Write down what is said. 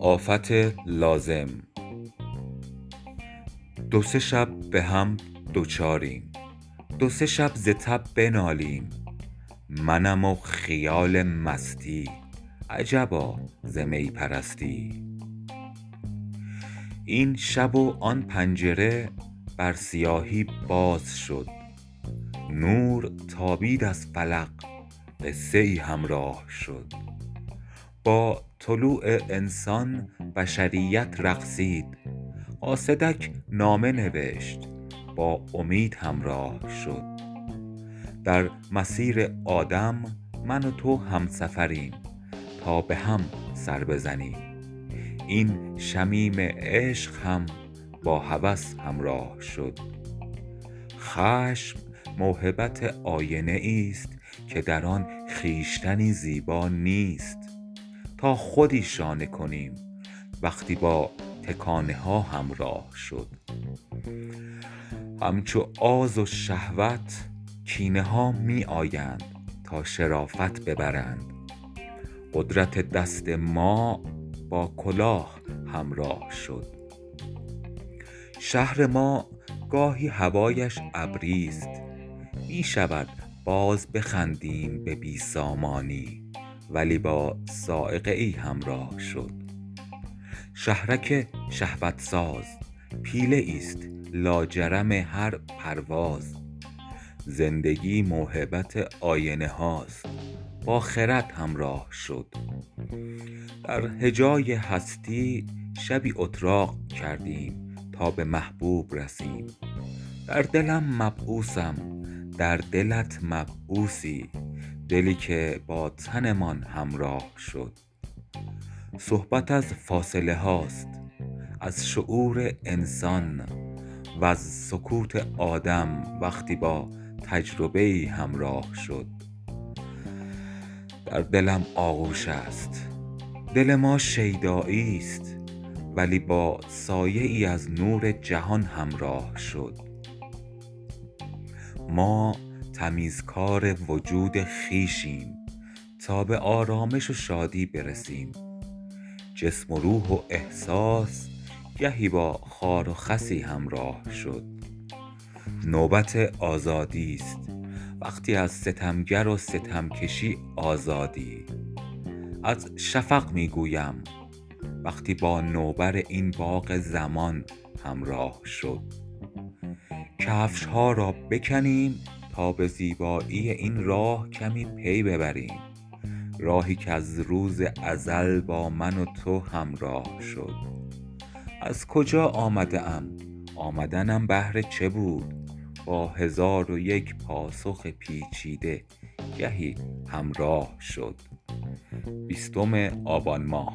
آفت لازم. دو سه شب به هم دچاریم دو سه شب ز تب بنالیم. منم و خیال مستی. عجبا ز می پرستی. این شب و آن پنجره بر سیاهی باز شد. نور تابید از فلق قصه ای همراه شد. با طلوع انسان بشریت رقصید. قاصدک نامه نوشت با امید همراه شد. در مسیر آدم من و تو همسفریم تا به هم سر بزنیم. این شمیم عشق هم با هوس همراه شد. خشم موهبت آینه است که در آن خویشتنی زیبا نیست. تا خودی شانه کنیم. وقتی با تکانه ها همراه شد. همچو آز و شهوت کینه ها می آیند تا شرافت ببرند. قدرت دست ما با کلاه همراه شد. شهر ما گاهی هوایش ابریست. می شود باز بخندیم به بی سامانی ولی با صاعقه ای همراه شد. شهرک شهوت ساز پیله است لاجرم هر پرواز. زندگی موهبت آینه هاست با خرد همراه شد. در هجای هستی شبی اتراق کردیم تا به محبوب رسیم. در دلم مبعوثم در دلت مبعوثی. دلی که با تنمان همراه شد. صحبت از فاصله هاست از شعور انسان وز سکوت آدم وقتی با تجربه همراه شد. در دلم آغوش است. دل ما شیدایی است ولی با سایه ای از نور جهان همراه شد. ما تمیزکار وجود خویشیم تا به آرامش و شادی برسیم. جسم و روح و احساس گهی با خار و خسی همراه شد. نوبت آزادی است. وقتی از ستمگر و ستمکشی آزادی. از شفق می گویم وقتی با نوبر این باغ زمان همراه شد. کفش ها را بکنیم تا به زیبایی این راه کمی پی ببریم. راهی کز روز ازل با من و تو همراه شد. از کجا آمده ام آمدنم بهر چه بود؟ با هزار و یک پاسخ پیچیده گهی همراه شد. بیستم آبان ماه.